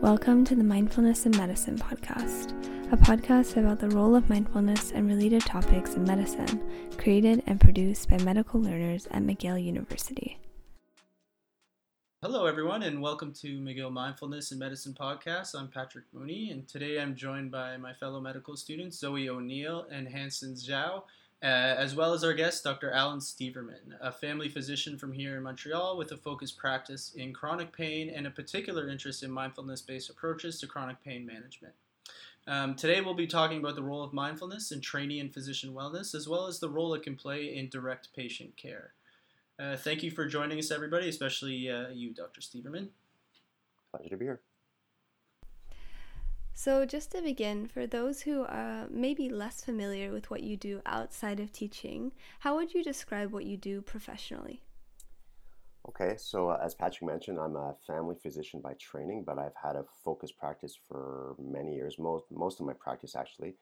Welcome to the Mindfulness in Medicine podcast, a podcast about the role of mindfulness and related topics in medicine, created and produced by medical learners at McGill University. Hello, everyone, and welcome to McGill Mindfulness in Medicine podcast. I'm Patrick Mooney, and today I'm joined by my fellow medical students, Zoe O'Neill and Hanson Zhao, uh, as well as our guest, Dr. Alan Steverman, a family physician from here in Montreal with a focused practice in chronic pain and a particular interest in mindfulness based approaches to chronic pain management. Um, today, we'll be talking about the role of mindfulness in training and physician wellness, as well as the role it can play in direct patient care. Uh, thank you for joining us, everybody, especially uh, you, Dr. Steverman. Pleasure to be here. So, just to begin, for those who are maybe less familiar with what you do outside of teaching, how would you describe what you do professionally? Okay, so uh, as Patrick mentioned, I'm a family physician by training, but I've had a focused practice for many years, most, most of my practice actually,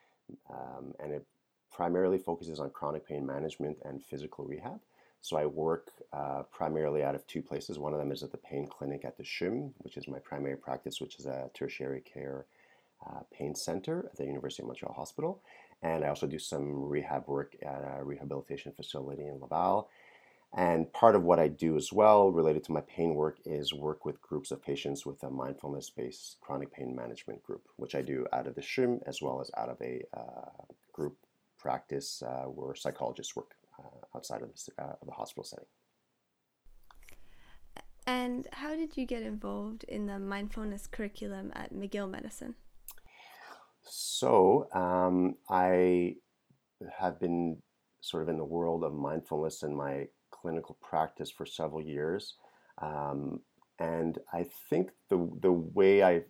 um, and it primarily focuses on chronic pain management and physical rehab. So I work uh, primarily out of two places. One of them is at the pain clinic at the CHUM, which is my primary practice, which is a tertiary care uh, pain center at the University of Montreal Hospital. And I also do some rehab work at a rehabilitation facility in Laval. And part of what I do as well, related to my pain work, is work with groups of patients with a mindfulness based chronic pain management group, which I do out of the CHUM as well as out of a uh, group practice uh, where psychologists work uh, outside of the, uh, of the hospital setting. And how did you get involved in the mindfulness curriculum at McGill Medicine? So um, I have been sort of in the world of mindfulness in my clinical practice for several years. Um, and I think the the way I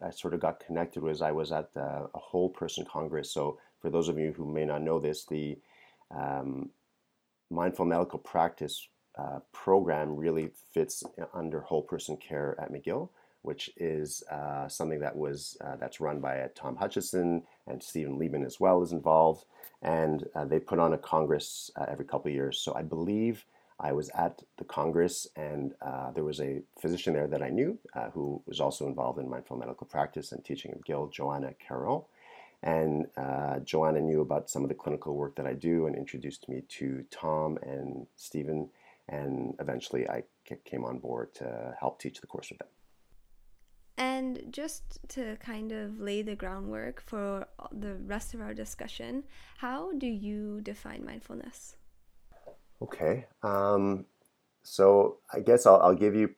I sort of got connected was I was at a whole person congress. So for those of you who may not know this, the um, mindful medical practice uh, program really fits under whole person care at McGill which is uh, something that was uh, that's run by uh, Tom Hutchinson and Stephen Liben as well is involved, and uh, they put on a congress uh, every couple of years. So I believe I was at the congress, and there was a physician there that I knew who was also involved in mindful medical practice and teaching at Gill, Joanna Carroll. And Joanna knew about some of the clinical work that I do and introduced me to Tom and Stephen, and eventually I came on board to help teach the course with them. And just to kind of lay the groundwork for the rest of our discussion, how do you define mindfulness? Okay. Um, so I guess I'll, I'll, give you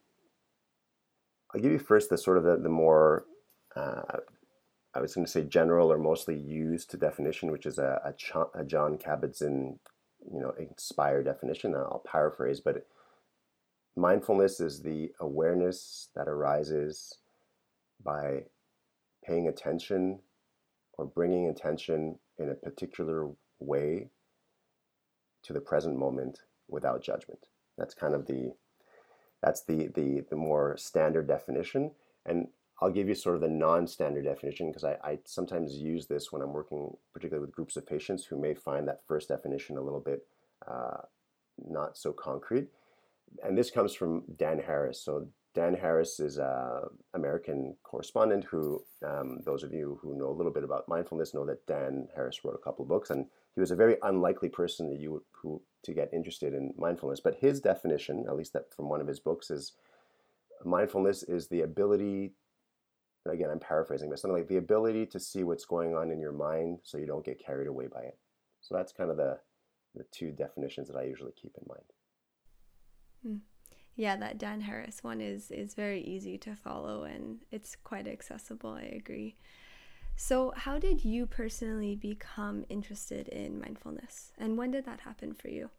I'll give you first the sort of the, the more uh, I was going to say general or mostly used definition, which is a, a, Ch- a Jon Kabat-Zinn you know inspired definition. I'll paraphrase, but mindfulness is the awareness that arises by paying attention or bringing attention in a particular way to the present moment without judgment. That's kind of the that's the the, the more standard definition. And I'll give you sort of the non-standard definition because I, I sometimes use this when I'm working particularly with groups of patients who may find that first definition a little bit uh, not so concrete. And this comes from Dan Harris. So Dan Harris is an American correspondent who, um, those of you who know a little bit about mindfulness know that Dan Harris wrote a couple of books, and he was a very unlikely person that you would, who to get interested in mindfulness. But his definition, at least that from one of his books, is mindfulness is the ability. Again, I'm paraphrasing, but something like the ability to see what's going on in your mind, so you don't get carried away by it. So that's kind of the the two definitions that I usually keep in mind. Hmm yeah, that Dan Harris one is is very easy to follow and it's quite accessible. I agree. So, how did you personally become interested in mindfulness, and when did that happen for you?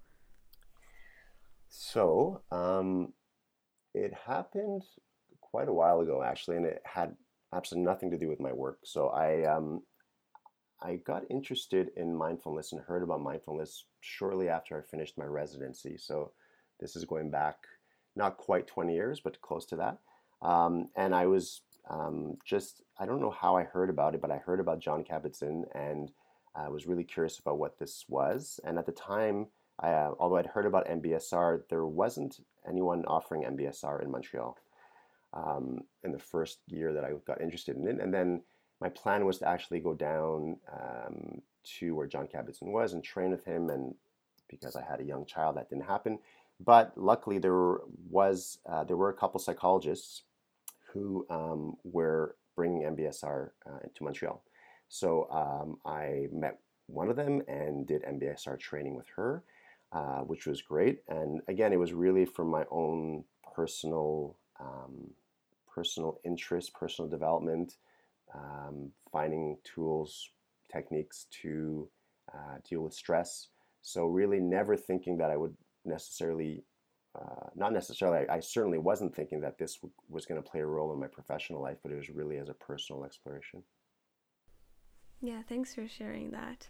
So, um, it happened quite a while ago, actually, and it had absolutely nothing to do with my work. So, I um, I got interested in mindfulness and heard about mindfulness shortly after I finished my residency. So, this is going back not quite 20 years, but close to that. Um, and I was um, just, I don't know how I heard about it, but I heard about Jon Kabat-Zinn and I was really curious about what this was. And at the time, I, uh, although I'd heard about MBSR, there wasn't anyone offering MBSR in Montreal. um, in the first year that I got interested in it. And then my plan was to actually go down um, to where Jon Kabat-Zinn was and train with him. And because I had a young child, that didn't happen. But luckily, there was uh, there were a couple psychologists who um, were bringing MBSR uh, to Montreal. So um, I met one of them and did MBSR training with her, uh, which was great. And again, it was really from my own personal um, personal interest, personal development, um, finding tools, techniques to uh, deal with stress. So really, never thinking that I would necessarily, uh, not necessarily, I, I, certainly wasn't thinking that this w- was going to play a role in my professional life, but it was really as a personal exploration. Yeah, thanks for sharing that.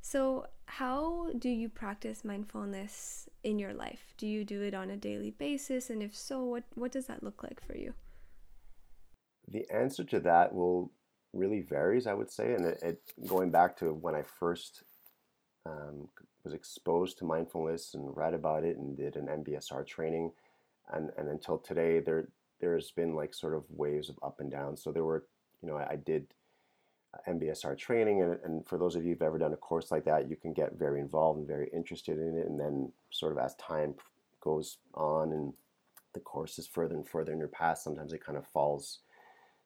So, how do you practice mindfulness in your life? Do you do it on a daily basis? And if so, what, what does that look like for you? The answer to that will really varies, I would say. And it, it going back to when I first um, was exposed to mindfulness and read about it and did an MBSR training, and, and until today, there there's been like sort of waves of up and down. So there were, you know, I, I did MBSR training, and, and for those of you who've ever done a course like that, you can get very involved and very interested in it, and then sort of as time goes on and the course is further and further in your past, sometimes it kind of falls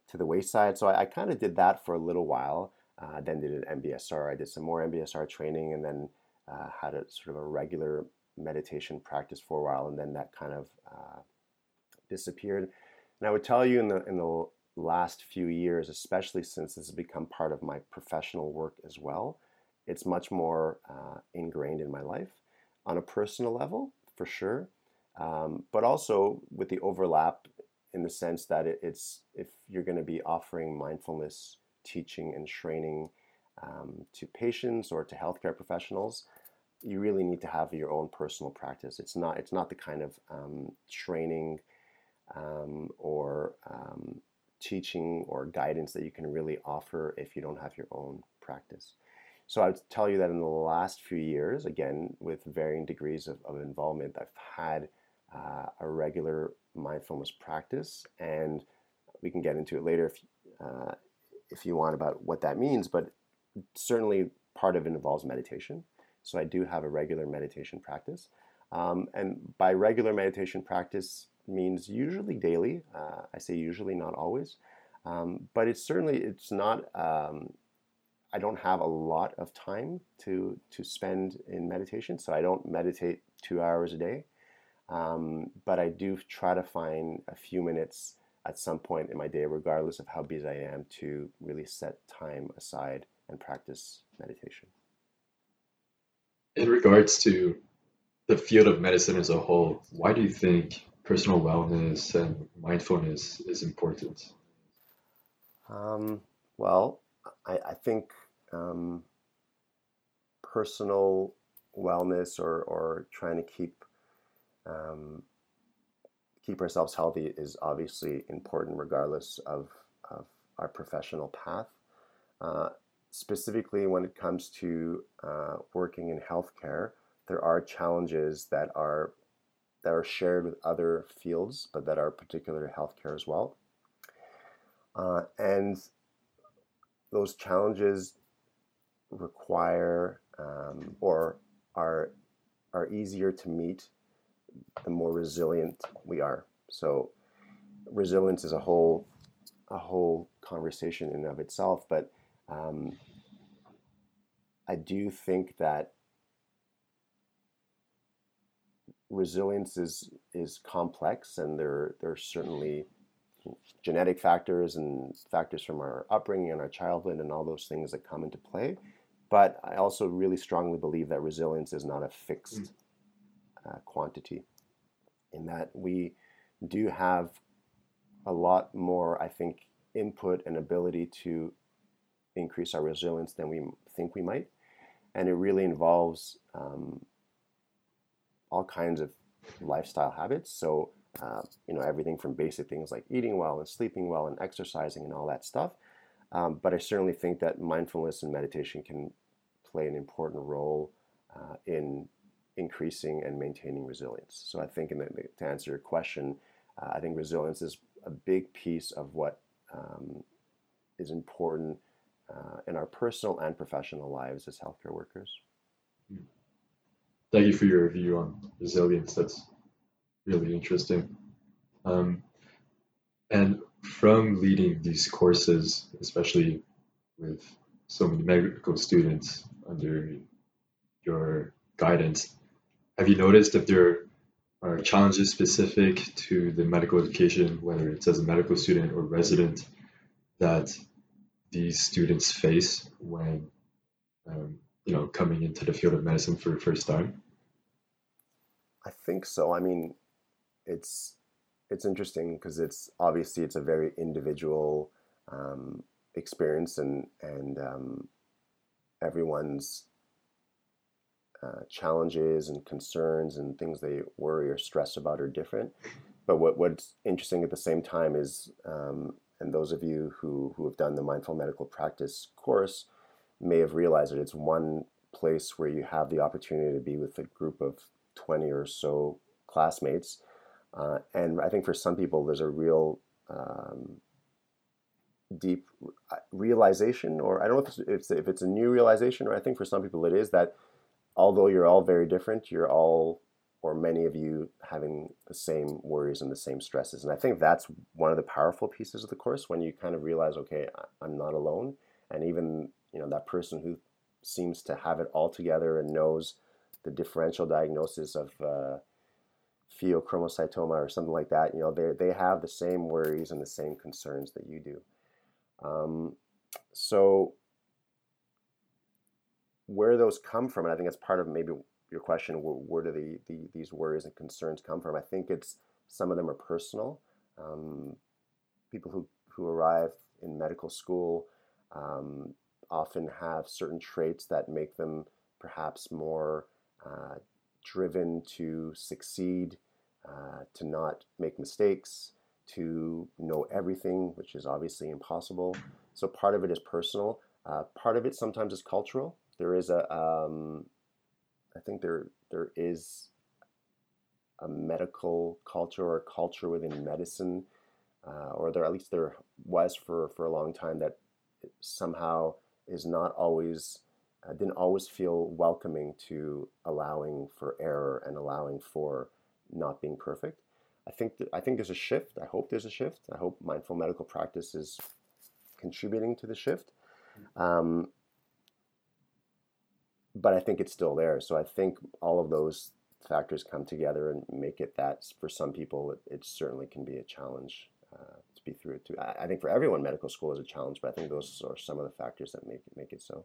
to the wayside. So I, I kind of did that for a little while. Uh, then did an MBSR. I did some more MBSR training, and then uh, had a sort of a regular meditation practice for a while, and then that kind of uh, disappeared. And I would tell you in the in the last few years, especially since this has become part of my professional work as well, it's much more uh, ingrained in my life on a personal level, for sure. Um, but also with the overlap in the sense that it, it's if you're going to be offering mindfulness teaching and training um, to patients or to healthcare professionals, you really need to have your own personal practice. It's not it's not the kind of um, training um, or um, teaching or guidance that you can really offer if you don't have your own practice. So I would tell you that in the last few years, again with varying degrees of, of involvement, I've had uh, a regular mindfulness practice, and we can get into it later if uh, if you want about what that means. But certainly, part of it involves meditation. So I do have a regular meditation practice, um, and by regular meditation practice means usually daily. Uh, I say usually, not always, um, but it's certainly it's not. Um, I don't have a lot of time to to spend in meditation, so I don't meditate two hours a day. Um, but I do try to find a few minutes at some point in my day, regardless of how busy I am, to really set time aside and practice meditation. In regards to the field of medicine as a whole, why do you think personal wellness and mindfulness is important? Um, well, I, I think um, personal wellness or, or trying to keep um, keep ourselves healthy is obviously important regardless of, of our professional path. Uh, specifically, when it comes to uh, working in healthcare, there are challenges that are that are shared with other fields, but that are particular to healthcare as well. Uh, and those challenges require um, or are are easier to meet the more resilient we are. So resilience is a whole a whole conversation in and of itself, but um, I do think that resilience is is complex, and there there are certainly genetic factors and factors from our upbringing and our childhood and all those things that come into play. But I also really strongly believe that resilience is not a fixed mm uh, quantity, in that we do have a lot more, I think, input and ability to increase our resilience than we think we might. And it really involves um, all kinds of lifestyle habits. So, uh, you know, everything from basic things like eating well and sleeping well and exercising and all that stuff. Um, but I certainly think that mindfulness and meditation can play an important role uh, in increasing and maintaining resilience. So I think, the, to answer your question, uh, I think resilience is a big piece of what um, is important uh, in our personal and professional lives as healthcare workers. Thank you for your review on resilience. That's really interesting. Um, and from leading these courses, especially with so many medical students under your guidance, have you noticed if there are challenges specific to the medical education, whether it's as a medical student or resident, that these students face when um, you know coming into the field of medicine for the first time? I think so. I mean, it's it's interesting because it's obviously it's a very individual um, experience and and um, everyone's uh, challenges and concerns and things they worry or stress about are different. But what what's interesting at the same time is, um, and those of you who who have done the mindful medical practice course may have realized that it's one place where you have the opportunity to be with a group of 20 or so classmates uh, and I think for some people, there's a real um, deep realization, or I don't know if it's, if it's a new realization, or I think for some people it is that although you're all very different, you're all, or many of you, having the same worries and the same stresses. And I think that's one of the powerful pieces of the course when you kind of realize, okay, I'm not alone. And even, you know, that person who seems to have it all together and knows the differential diagnosis of, uh, pheochromocytoma or something like that, you know, they, they have the same worries and the same concerns that you do. Um, so where those come from, and I think that's part of maybe your question, where, do the, the, these worries and concerns come from? I think it's some of them are personal. Um, people who, who arrive in medical school um, often have certain traits that make them perhaps more uh, driven to succeed, uh, to not make mistakes, to know everything, which is obviously impossible. So part of it is personal. Uh, part of it sometimes is cultural. There is a, um, I think there there is a medical culture or a culture within medicine, uh, or there at least there was for for a long time that somehow is not always uh, didn't always feel welcoming to allowing for error and allowing for not being perfect. I think th- I think there's a shift. I hope there's a shift. I hope mindful medical practice is contributing to the shift. Um, but I think it's still there. So I think all of those factors come together and make it that for some people it, it certainly can be a challenge uh, to be through it too. I, I, think for everyone medical school is a challenge, but I think those are some of the factors that make it make it so.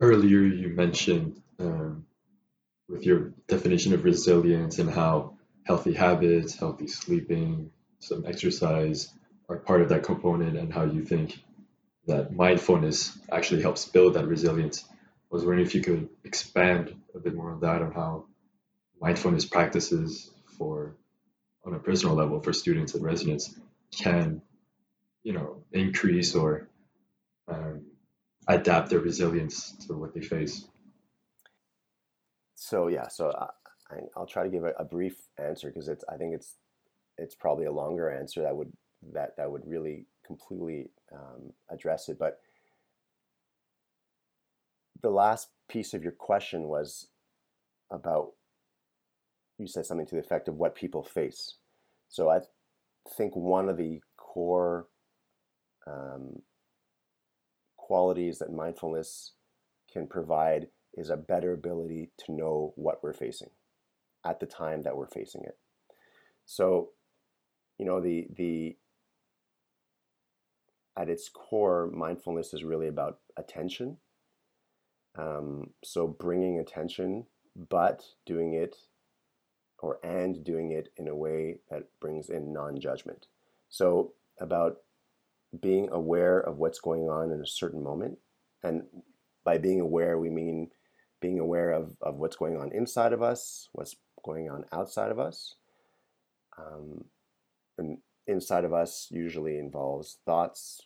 Earlier, you mentioned um, with your definition of resilience and how healthy habits, healthy sleeping, some exercise are part of that component, and how you think that mindfulness actually helps build that resilience. I was wondering if you could expand a bit more on that, on how mindfulness practices for on a personal level for students and residents can, you know, increase or um, adapt their resilience to what they face. So yeah, so I, will try to give a, a brief answer because it's I think it's it's probably a longer answer that would that that would really completely um, address it. But the last piece of your question was about you said something to the effect of what people face. So I think one of the core um, qualities that mindfulness can provide is a better ability to know what we're facing at the time that we're facing it. So, you know, the the at its core, mindfulness is really about attention. Um, so bringing attention, but doing it, or and doing it in a way that brings in non-judgment. So about being aware of what's going on in a certain moment. And by being aware, we mean being aware of, of what's going on inside of us, what's going on outside of us. Um, and inside of us usually involves thoughts,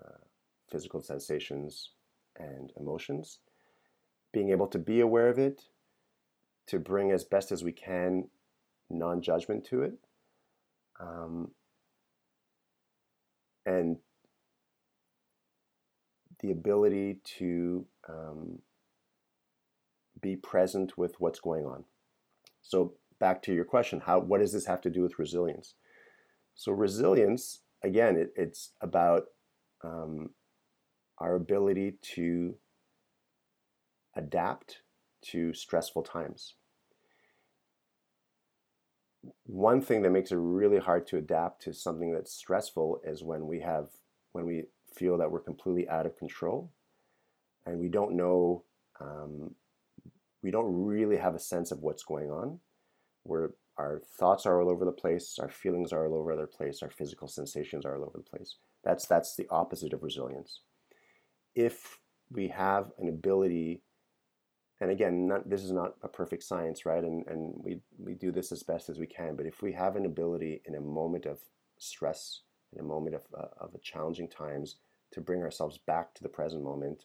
uh, physical sensations, and emotions. Being able to be aware of it, to bring as best as we can non judgment to it, Um, and the ability to um, be present with what's going on. So back to your question, how what does this have to do with resilience? So resilience, again, it, it's about um, our ability to adapt to stressful times. One thing that makes it really hard to adapt to something that's stressful is when we have when we feel that we're completely out of control and we don't know um, we don't really have a sense of what's going on. We're, our thoughts are all over the place, our feelings are all over the place, our physical sensations are all over the place. That's that's the opposite of resilience. If we have an ability, and again, not, this is not a perfect science, right? And and we we do this as best as we can. But if we have an ability in a moment of stress, in a moment of uh, of challenging times, to bring ourselves back to the present moment,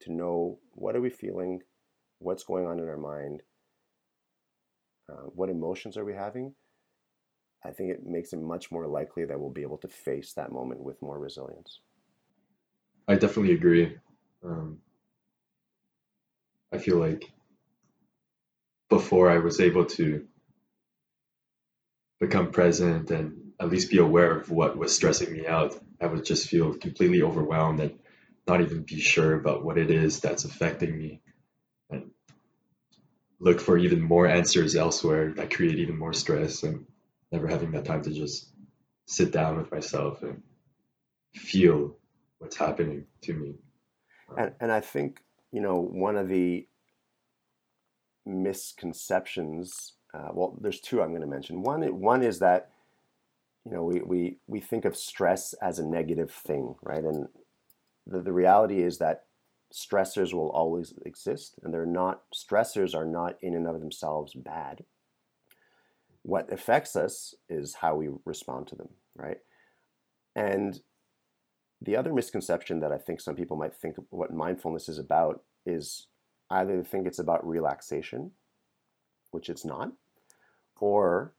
to know what are we feeling, what's going on in our mind, uh, what emotions are we having, I think it makes it much more likely that we'll be able to face that moment with more resilience. I definitely agree. Um, I feel like before I was able to become present and at least be aware of what was stressing me out, I would just feel completely overwhelmed and not even be sure about what it is that's affecting me look for even more answers elsewhere that create even more stress and never having that time to just sit down with myself and feel what's happening to me. And, and I think, you know, one of the misconceptions, uh, well, there's two I'm going to mention. One, one is that, you know, we, we, we think of stress as a negative thing, right? And the, the reality is that stressors will always exist and they're not, stressors are not in and of themselves bad what affects us is how we respond to them, right? And the other misconception that I think some people might think what mindfulness is about is either they think it's about relaxation, which it's not, or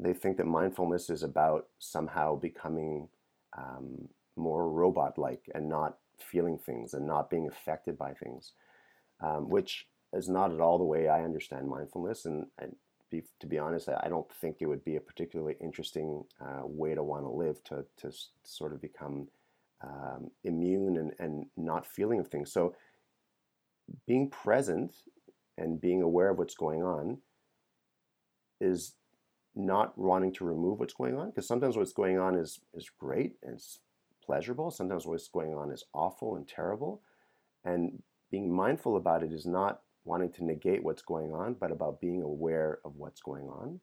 they think that mindfulness is about somehow becoming um, more robot like and not feeling things and not being affected by things, um, which is not at all the way I understand mindfulness. And, and be, to be honest, I don't think it would be a particularly interesting uh, way to want to live to, to sort of become um, immune and, and not feeling of things. So being present and being aware of what's going on is not wanting to remove what's going on because sometimes what's going on is, is great and it's pleasurable. Sometimes what's going on is awful and terrible. And being mindful about it is not wanting to negate what's going on, but about being aware of what's going on.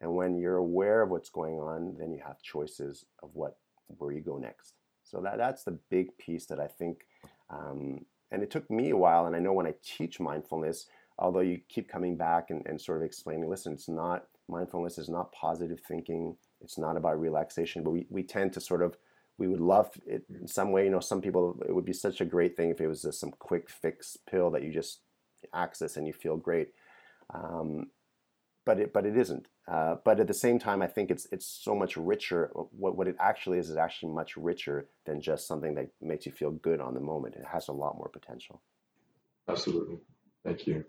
And when you're aware of what's going on, then you have choices of what where you go next. So that that's the big piece that I think. Um, and it took me a while, and I know when I teach mindfulness, although you keep coming back and, and sort of explaining, listen, it's not mindfulness is not positive thinking. It's not about relaxation, but we, we tend to sort of we would love it in some way. You know, some people it would be such a great thing if it was just some quick fix pill that you just access and you feel great. Um, but it but it isn't. Uh, but at the same time, I think it's it's so much richer. What what it actually is is actually much richer than just something that makes you feel good on the moment. It has a lot more potential. Absolutely, thank you.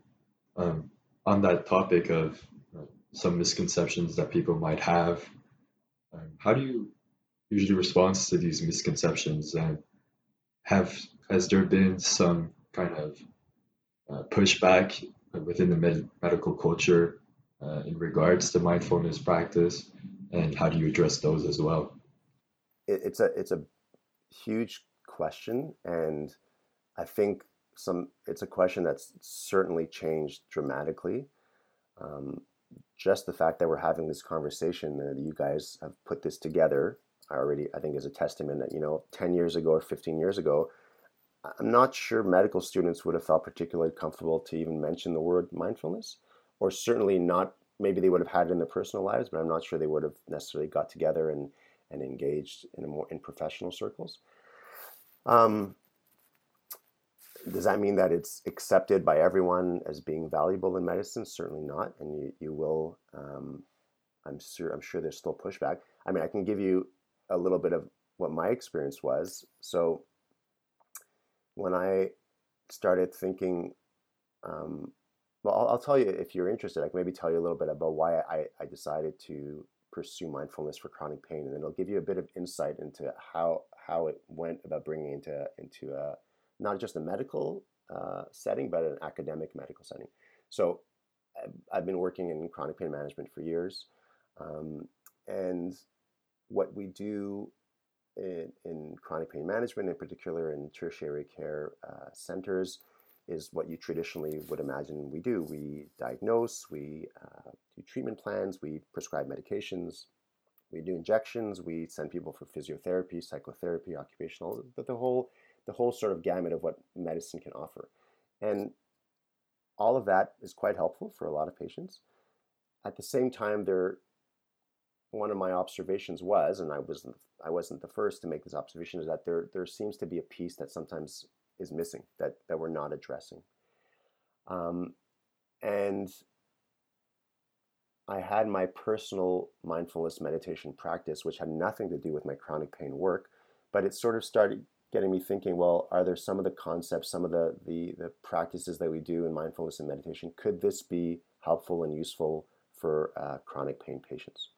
Um, on that topic of uh, some misconceptions that people might have, um, how do you usually respond to these misconceptions? And have has there been some kind of uh, pushback within the med- medical culture uh, in regards to mindfulness practice, and how do you address those as well? It, it's a it's a huge question, and I think some it's a question that's certainly changed dramatically. Um, just the fact that we're having this conversation, that you guys have put this together already, I think is a testament that you know, ten years ago or fifteen years ago, I'm not sure medical students would have felt particularly comfortable to even mention the word mindfulness, or certainly not. Maybe they would have had it in their personal lives, but I'm not sure they would have necessarily got together and, and engaged in a more in professional circles. Um, does that mean that it's accepted by everyone as being valuable in medicine? Certainly not, and you, you will. Um, I'm sure I'm sure there's still pushback. I mean, I can give you a little bit of what my experience was. So when I started thinking, um, well, I'll, I'll, tell you if you're interested. I can maybe tell you a little bit about why I, I decided to pursue mindfulness for chronic pain, and then it'll give you a bit of insight into how how it went about bringing into into a not just a medical uh, setting, but an academic medical setting. So I've been working in chronic pain management for years, um, and what we do in, in, chronic pain management, in particular in tertiary care uh, centers, is what you traditionally would imagine we do. We diagnose, we uh, do treatment plans, we prescribe medications, we do injections, we send people for physiotherapy, psychotherapy, occupational, but the whole the whole sort of gamut of what medicine can offer. And all of that is quite helpful for a lot of patients. At the same time, there one of my observations was, and I wasn't I wasn't the first to make this observation, is that there there seems to be a piece that sometimes is missing that that we're not addressing. Um, and I had my personal mindfulness meditation practice, which had nothing to do with my chronic pain work, but it sort of started getting me thinking. Well, are there some of the concepts, some of the the, the practices that we do in mindfulness and meditation? Could this be helpful and useful for uh, chronic pain patients?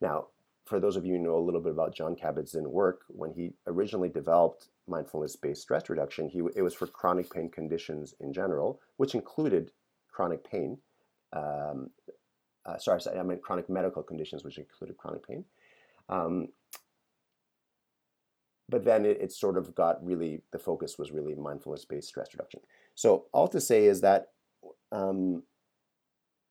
Now, for those of you who know a little bit about Jon Kabat-Zinn work, when he originally developed mindfulness-based stress reduction, he, it was for chronic pain conditions in general, which included chronic pain. Um, uh, sorry, I meant chronic medical conditions, which included chronic pain. Um, but then it, it, sort of got really, the focus was really mindfulness-based stress reduction. So all to say is that um,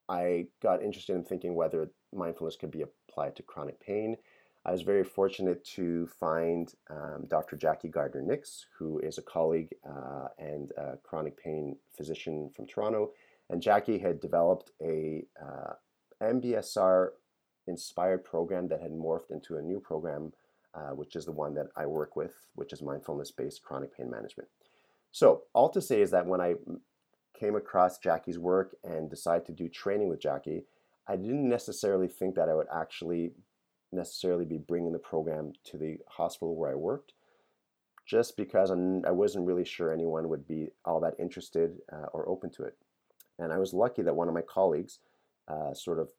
I got interested in thinking whether mindfulness could be applied to chronic pain. I was very fortunate to find um, Dr. Jackie Gardner Nix, who is a colleague uh, and a chronic pain physician from Toronto. And Jackie had developed a uh, MBSR inspired program that had morphed into a new program, uh, which is the one that I work with, which is mindfulness based chronic pain management. So, all to say is that when I came across Jackie's work and decided to do training with Jackie, I didn't necessarily think that I would actually necessarily be bringing the program to the hospital where I worked, just because I wasn't really sure anyone would be all that interested uh, or open to it. And I was lucky that one of my colleagues uh, sort of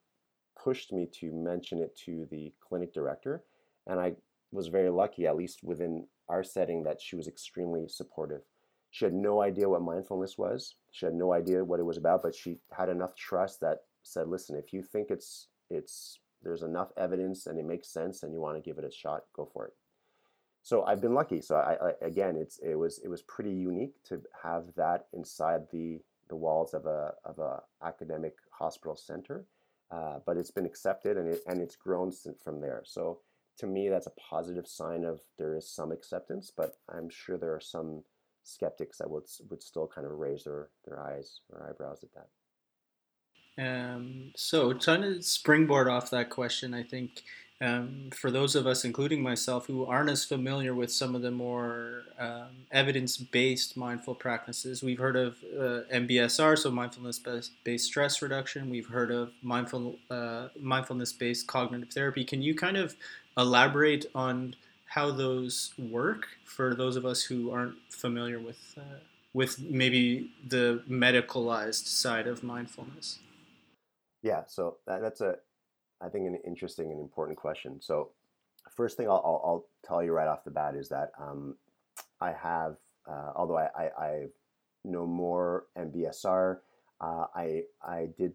pushed me to mention it to the clinic director, and I was very lucky, at least within our setting, that she was extremely supportive. She had no idea what mindfulness was. She had no idea what it was about, but she had enough trust that said, listen, if you think it's it's there's enough evidence and it makes sense and you want to give it a shot, go for it. So I've been lucky. So I, I again, it's it was it was pretty unique to have that inside the the walls of a of a academic hospital center, uh, but it's been accepted and it and it's grown from there. So to me, that's a positive sign of there is some acceptance, but I'm sure there are some skeptics that would would still kind of raise their their eyes or eyebrows at that. Um, so, trying to springboard off that question, I think um, for those of us, including myself, who aren't as familiar with some of the more um, evidence based mindful practices, we've heard of uh, MBSR, so mindfulness based stress reduction. We've heard of mindful, uh, mindfulness based cognitive therapy. Can you kind of elaborate on how those work for those of us who aren't familiar with? Uh, with maybe the medicalized side of mindfulness. Yeah, so that, that's a, I think, an interesting and important question. So, first thing I'll, I'll, I'll tell you right off the bat is that um, I have, uh, although I, I, I, know more MBSR, uh, I, I did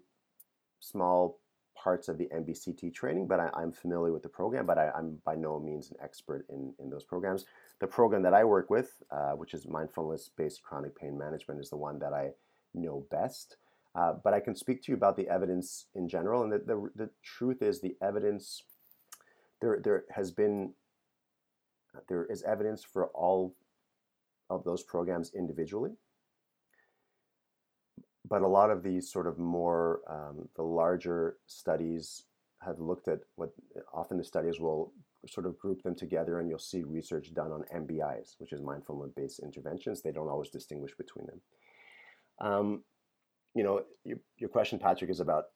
small parts of the MBCT training, but I, am familiar with the program, but I, am by no means an expert in, in those programs. The program that I work with, uh, which is mindfulness based chronic pain management, is the one that I know best. Uh, but I can speak to you about the evidence in general. And the, the, the truth is, the evidence, there, there has been, there is evidence for all of those programs individually. But a lot of these sort of more, um, the larger studies have looked at what often the studies will sort of group them together and you'll see research done on MBIs, which is mindfulness based interventions. They don't always distinguish between them. Um, you know, your, your question, Patrick, is about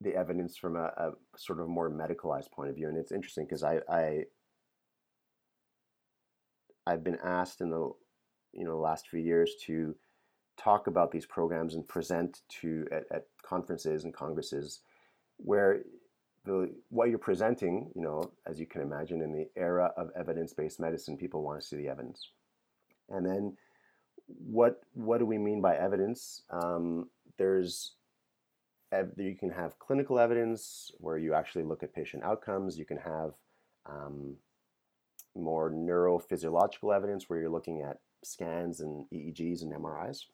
the evidence from a, a, sort of more medicalized point of view, and it's interesting because I, I I've been asked in the you know last few years to talk about these programs and present to at, at conferences and congresses where the what you're presenting, you know, as you can imagine, in the era of evidence-based medicine, people want to see the evidence. And then, what what do we mean by evidence? Um, there's you can have clinical evidence where you actually look at patient outcomes. You can have um, more neurophysiological evidence where you're looking at scans and EEGs and MRIs.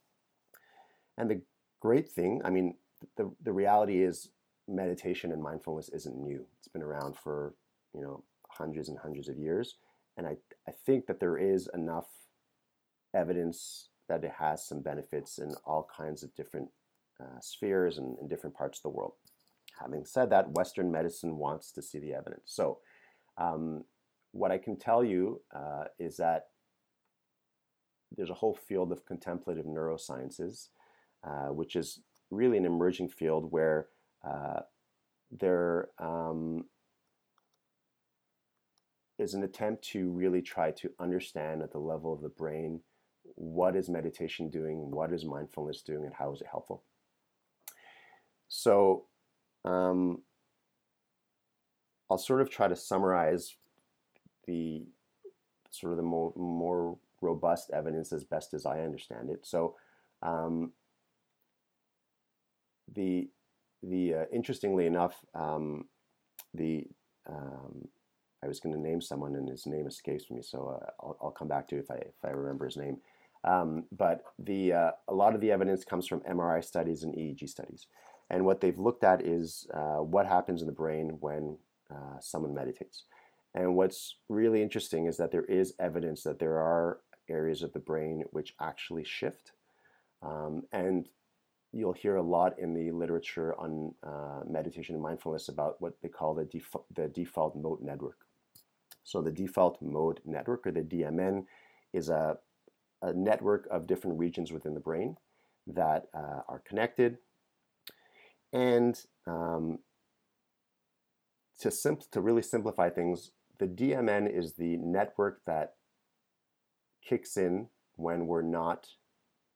And the great thing, I mean, the, the reality is meditation and mindfulness isn't new. It's been around for, you know, hundreds and hundreds of years. And I, I think that there is enough evidence that it has some benefits in all kinds of different uh, spheres and in different parts of the world. Having said that, Western medicine wants to see the evidence. So, um, what I can tell you uh, is that there's a whole field of contemplative neurosciences, uh, which is really an emerging field where uh, there um, is an attempt to really try to understand at the level of the brain what is meditation doing, what is mindfulness doing, and how is it helpful. So, um, I'll sort of try to summarize the sort of the more, more robust evidence as best as I understand it. So, um, the the uh, interestingly enough, um, the um, I was going to name someone and his name escapes me, so uh, I'll, I'll, come back to if I if I remember his name. Um, but the uh, a lot of the evidence comes from MRI studies and EEG studies, and what they've looked at is uh, what happens in the brain when uh, someone meditates. And what's really interesting is that there is evidence that there are areas of the brain which actually shift. Um, and you'll hear a lot in the literature on uh, meditation and mindfulness about what they call the, def- the default mode network. So, the default mode network, or the DMN, is a, a network of different regions within the brain that uh, are connected. And um, to, sim- to really simplify things, the DMN is the network that kicks in when we're not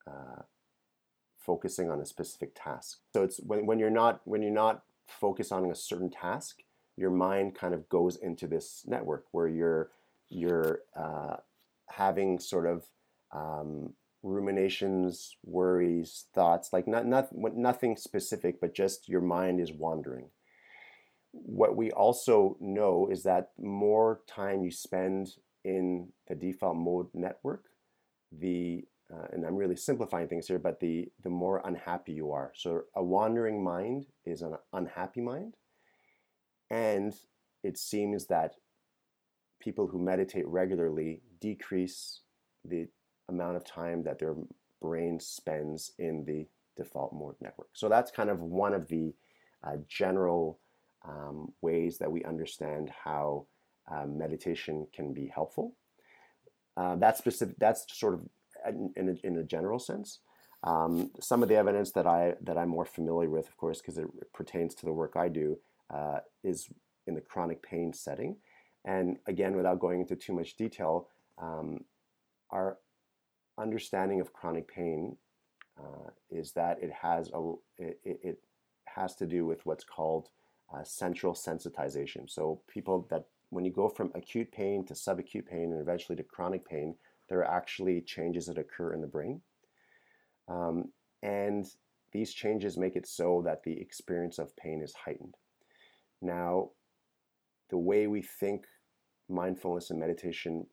uh, focusing on a specific task. So it's when, when you're not when you're not focused on a certain task, your mind kind of goes into this network where you're you're uh, having sort of um, ruminations, worries, thoughts, like not, not nothing specific, but just your mind is wandering. What we also know is that more time you spend in the default mode network, the uh, and I'm really simplifying things here, but the the more unhappy you are. So a wandering mind is an unhappy mind, and it seems that people who meditate regularly decrease the amount of time that their brain spends in the default mode network. So that's kind of one of the uh, general um, ways that we understand how uh, meditation can be helpful. Uh, that's specific. That's sort of in a, in a general sense. Um, some of the evidence that I that I'm more familiar with, of course, because it pertains to the work I do, uh, is in the chronic pain setting. And again, without going into too much detail, um, our understanding of chronic pain uh, is that it has a it, it, has to do with what's called uh, central sensitization. So people that when you go from acute pain to subacute pain and eventually to chronic pain, there are actually changes that occur in the brain. Um, and these changes make it so that the experience of pain is heightened. Now, the way we think mindfulness and meditation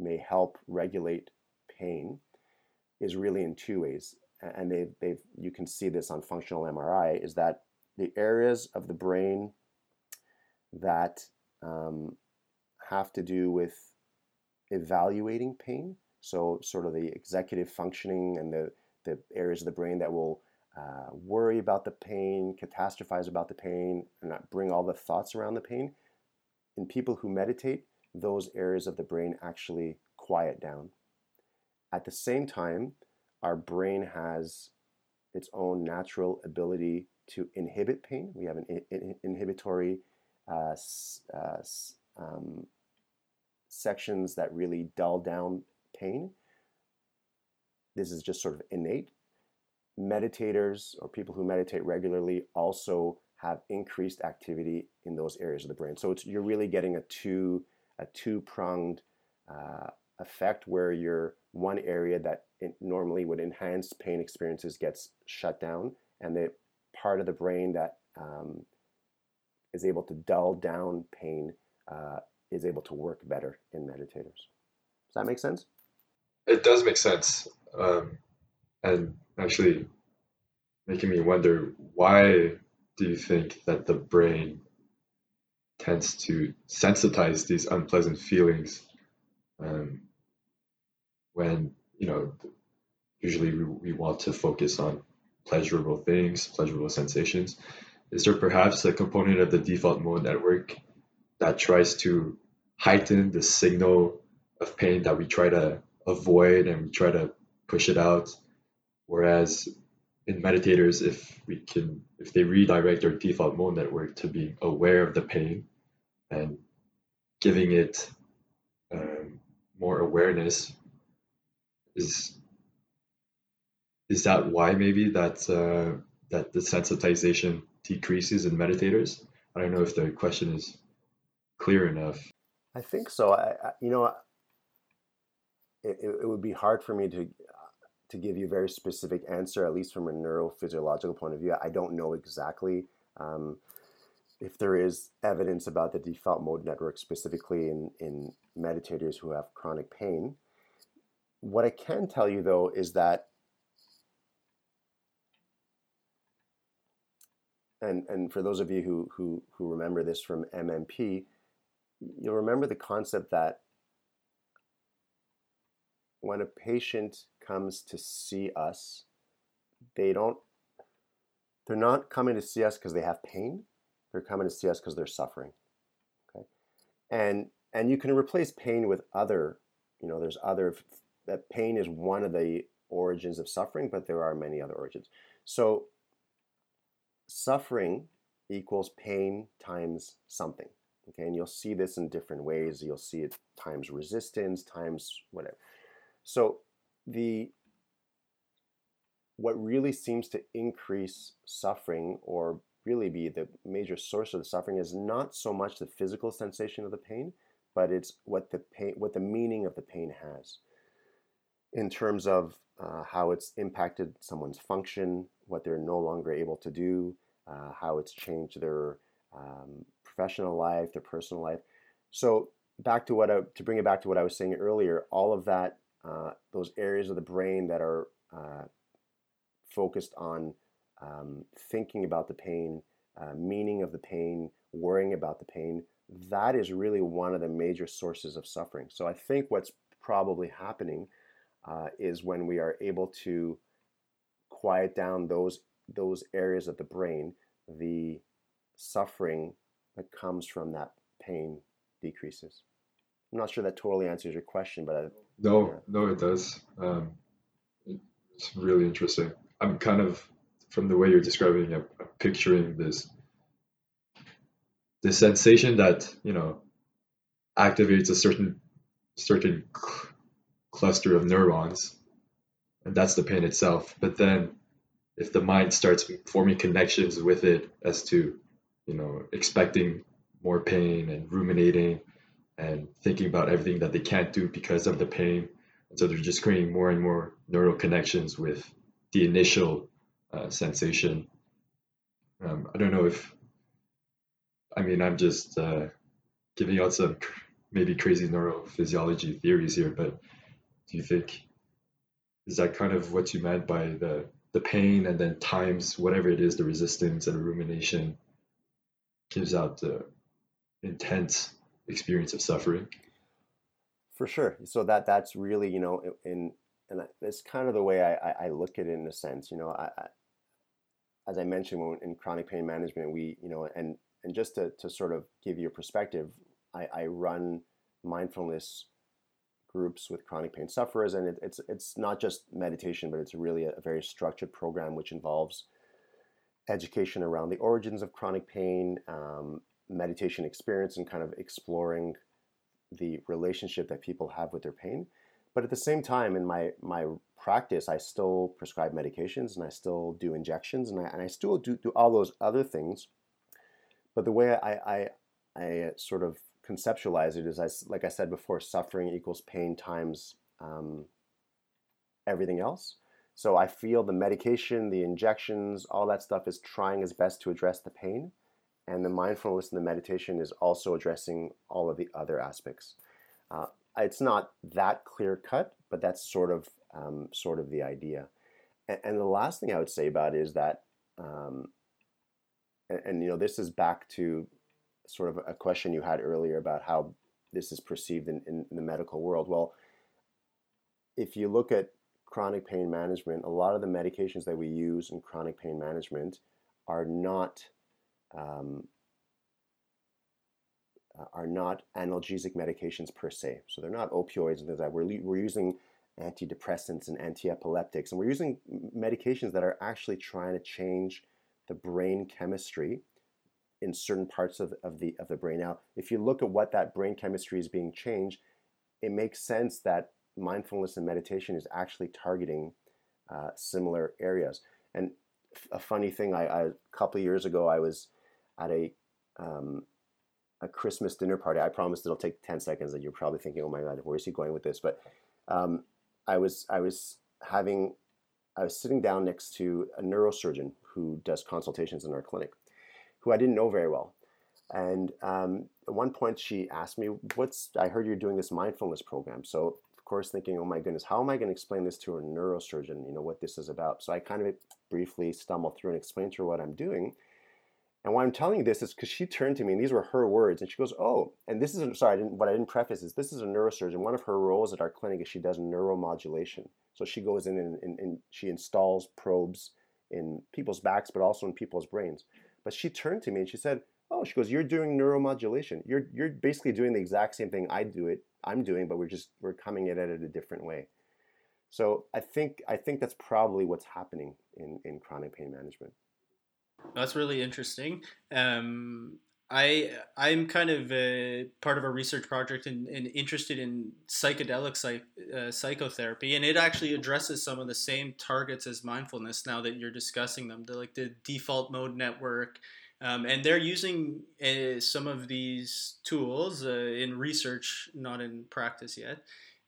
may help regulate pain is really in two ways. And they, they've, you can see this on functional MRI, is that the areas of the brain that um, have to do with evaluating pain. So, sort of the executive functioning and the, the areas of the brain that will uh, worry about the pain, catastrophize about the pain, and bring all the thoughts around the pain. In people who meditate, those areas of the brain actually quiet down. At the same time, our brain has its own natural ability to inhibit pain. We have an in, in, inhibitory uh, uh, um, sections that really dull down pain. This is just sort of innate. Meditators or people who meditate regularly also have increased activity in those areas of the brain. So it's, you're really getting a two a two pronged uh, effect where your one area that normally would enhance pain experiences gets shut down, and the part of the brain that um, is able to dull down pain uh, is able to work better in meditators. Does that make sense? It does make sense, um, and actually making me wonder why do you think that the brain tends to sensitize these unpleasant feelings um, when you know usually we, we want to focus on pleasurable things pleasurable sensations. Is there perhaps a component of the default mode network that tries to heighten the signal of pain that we try to avoid and we try to push it out? Whereas in meditators if we can if they redirect their default mode network to being aware of the pain and giving it um, more awareness is is that why maybe that uh, that the sensitization decreases in meditators? I don't know if the question is clear enough. I think so. I, I you know it, it would be hard for me to to give you a very specific answer at least from a neurophysiological point of view. I don't know exactly um, if there is evidence about the default mode network specifically in, in meditators who have chronic pain. What I can tell you though is that, and, and for those of you who, who, who remember this from MMP, you'll remember the concept that when a patient comes to see us, they don't, they're not coming to see us because they have pain they're coming to see us because they're suffering. Okay, and and you can replace pain with other. You know, there's other. That pain is one of the origins of suffering, but there are many other origins. So suffering equals pain times something. Okay, and you'll see this in different ways. You'll see it times resistance, times whatever. So the what really seems to increase suffering or really be the major source of the suffering is not so much the physical sensation of the pain, but it's what the pain, what the meaning of the pain has, in terms of uh, how it's impacted someone's function, what they're no longer able to do, uh, how it's changed their um, professional life, their personal life. So back to what I, to bring it back to what I was saying earlier, all of that, uh, those areas of the brain that are uh, focused on um, thinking about the pain, uh, meaning of the pain, worrying about the pain, that is really one of the major sources of suffering. So I think what's probably happening uh, is when we are able to quiet down those those areas of the brain, the suffering that comes from that pain decreases. I'm not sure that totally answers your question, but I, no, yeah. no, it does. Um, it's really interesting. I'm kind of from the way you're describing I'm picturing this the sensation that you know activates a certain certain cluster of neurons and that's the pain itself but then if the mind starts forming connections with it as to you know expecting more pain and ruminating and thinking about everything that they can't do because of the pain and so they're just creating more and more neural connections with the initial uh, sensation. Um, I don't know if, I mean, I'm just uh, giving out some maybe crazy neurophysiology theories here, but do you think, is that kind of what you meant by the, the pain and then times whatever it is, the resistance and rumination gives out the intense experience of suffering? For sure. So that that's really, you know, in and that's kind of the way I, I, look at it in a sense. You know, I, I as I mentioned when in chronic pain management, we you know, and and just to, to sort of give you a perspective, I, I run mindfulness groups with chronic pain sufferers, and it, it's it's not just meditation, but it's really a, a very structured program which involves education around the origins of chronic pain, um, meditation experience, and kind of exploring the relationship that people have with their pain. But at the same time, in my my practice, I still prescribe medications and I still do injections and I, and I still do, do all those other things. But the way I, I, I sort of conceptualize it is, I, like I said before, suffering equals pain times um, everything else. So I feel the medication, the injections, all that stuff is trying its best to address the pain. And the mindfulness and the meditation is also addressing all of the other aspects. Uh, it's not that clear cut, but that's sort of um, sort of the idea. And, and, the last thing I would say about it is that, um, and, and, you know, this is back to sort of a question you had earlier about how this is perceived in, in, in the medical world. Well, if you look at chronic pain management, a lot of the medications that we use in chronic pain management are not um, uh, are not analgesic medications per se. So they're not opioids and things like that. We're, we're using antidepressants and antiepileptics, and we're using medications that are actually trying to change the brain chemistry in certain parts of, of the of the brain. Now, if you look at what that brain chemistry is being changed, it makes sense that mindfulness and meditation is actually targeting uh, similar areas. And a funny thing, I, I, a couple of years ago, I was at a um, a Christmas dinner party. I promise it'll take ten seconds, and you're probably thinking, "Oh my God, where is he going with this?" But um, I was I was having I was sitting down next to a neurosurgeon who does consultations in our clinic, who I didn't know very well. And um, at one point, she asked me, "What's? I heard you're doing this mindfulness program." So, of course, thinking, "Oh my goodness, how am I going to explain this to a neurosurgeon? You know what this is about?" So I kind of briefly stumbled through and explained to her what I'm doing. And why I'm telling you this is because she turned to me, and these were her words, and she goes, "Oh, and this is a, sorry, I what I didn't preface is this is a neurosurgeon. One of her roles at our clinic is she does neuromodulation. So she goes in and, and, and she installs probes in people's backs, but also in people's brains. But she turned to me and she said, "Oh, she goes, you're doing neuromodulation. You're you're basically doing the exact same thing I do it. I'm doing, but we're just we're coming at it a different way." So I think I think that's probably what's happening in in chronic pain management. That's really interesting. Um, I I'm kind of part of a research project and, and interested in psychedelic psych, uh, psychotherapy, and it actually addresses some of the same targets as mindfulness. Now that you're discussing them, they're like the default mode network, um, and they're using uh, some of these tools uh, in research, not in practice yet,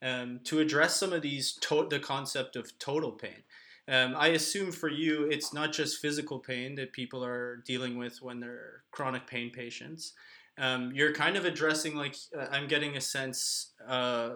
um, to address some of these to- the concept of total pain. Um, I assume for you, it's not just physical pain that people are dealing with when they're chronic pain patients. Um, you're kind of addressing, like, uh, I'm getting a sense, uh,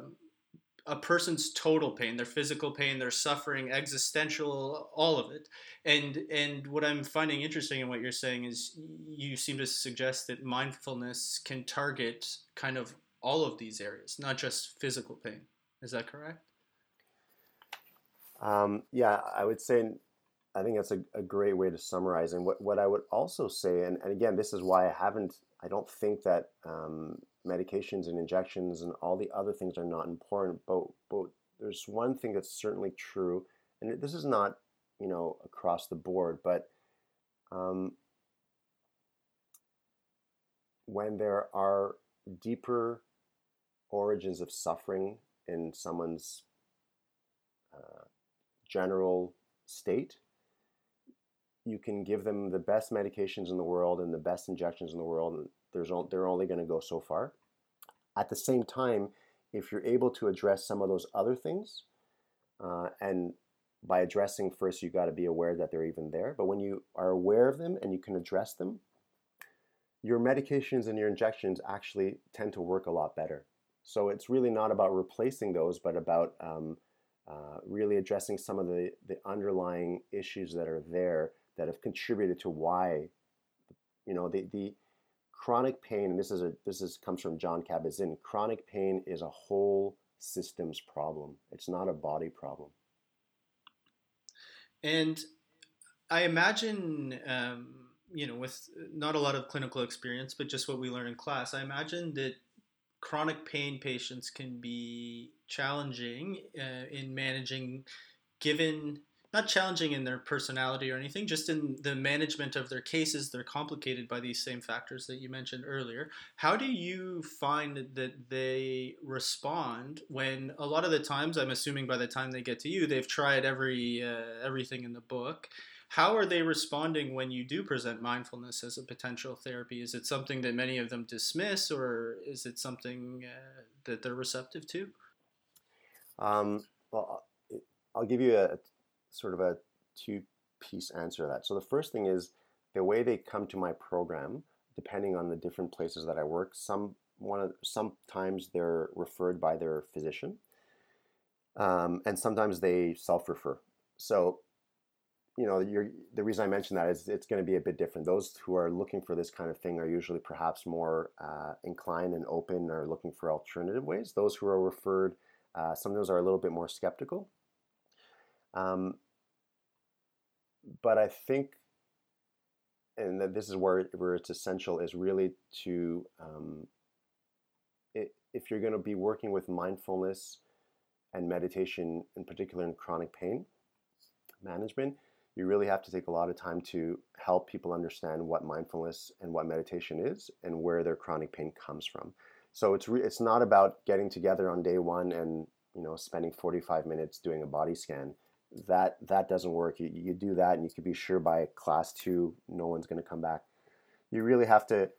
a person's total pain, their physical pain, their suffering, existential, all of it. And and what I'm finding interesting in what you're saying is you seem to suggest that mindfulness can target kind of all of these areas, not just physical pain. Is that correct? Um, yeah, I would say I think that's a, a, great way to summarize. And what, what I would also say, and, and again, this is why I haven't, I don't think that um, medications and injections and all the other things are not important, but, but there's one thing that's certainly true, and this is not, you know, across the board, but um, when there are deeper origins of suffering in someone's uh, general state, you can give them the best medications in the world and the best injections in the world, and there's they're only going to go so far. At the same time, if you're able to address some of those other things, uh, and by addressing first, you got to be aware that they're even there. But when you are aware of them and you can address them, your medications and your injections actually tend to work a lot better. So it's really not about replacing those, but about um, uh, really addressing some of the, the underlying issues that are there that have contributed to why, you know, the, the chronic pain, and this is a this is comes from Jon Kabat-Zinn, chronic pain is a whole systems problem. It's not a body problem. And I imagine, um, you know, with not a lot of clinical experience, but just what we learn in class, I imagine that chronic pain patients can be challenging uh, in managing given not challenging in their personality or anything, just in the management of their cases. They're complicated by these same factors that you mentioned earlier. How do you find that they respond when a lot of the times, I'm assuming by the time they get to you, they've tried every uh, everything in the book. How are they responding when you do present mindfulness as a potential therapy? Is it something that many of them dismiss, or is it something uh, that they're receptive to? Um, well, I'll give you a sort of a two piece answer to that. So the first thing is the way they come to my program, depending on the different places that I work. Some one of sometimes they're referred by their physician, um, and sometimes they self refer. So you know, the reason I mention that is it's going to be a bit different. Those who are looking for this kind of thing are usually perhaps more uh, inclined and open or looking for alternative ways. Those who are referred, uh, some of those are a little bit more skeptical. Um, but I think, and this is where, where it's essential, is really to, um, it, if you're going to be working with mindfulness and meditation, in particular in chronic pain management, you really have to take a lot of time to help people understand what mindfulness and what meditation is and where their chronic pain comes from. So it's re- it's not about getting together on day one and you know spending 45 minutes doing a body scan. That that doesn't work. You, you do that and you can be sure by class two no one's going to come back. You really have to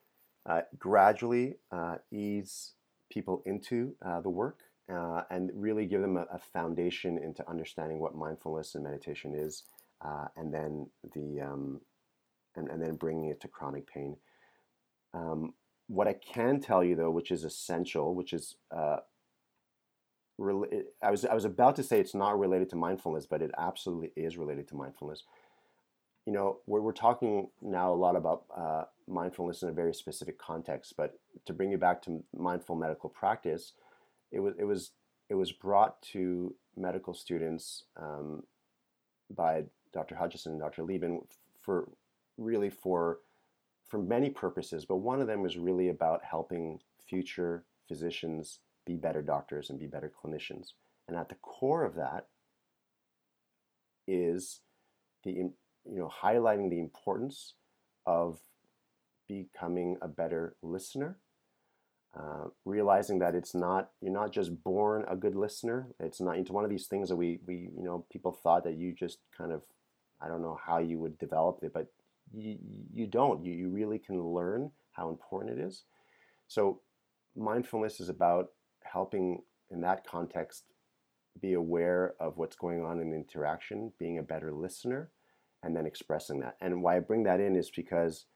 uh, gradually uh, ease people into uh, the work uh, and really give them a, a foundation into understanding what mindfulness and meditation is uh, and then the um, and, and then bringing it to chronic pain. Um, what I can tell you though, which is essential, which is uh, I was I was about to say it's not related to mindfulness, but it absolutely is related to mindfulness. You know, we're, we're talking now a lot about uh, mindfulness in a very specific context, but to bring you back to mindful medical practice, it was it was it was brought to medical students um, by Dr. Hutchinson and Dr. Liben for really for for many purposes, but one of them was really about helping future physicians be better doctors and be better clinicians. And at the core of that is the you know highlighting the importance of becoming a better listener uh, realizing that it's not you're not just born a good listener it's not it's one of these things that we we you know people thought that you just kind of I don't know how you would develop it, but you, you don't. You, you really can learn how important it is. So, mindfulness is about helping in that context be aware of what's going on in interaction, being a better listener, and then expressing that. And why I bring that in is because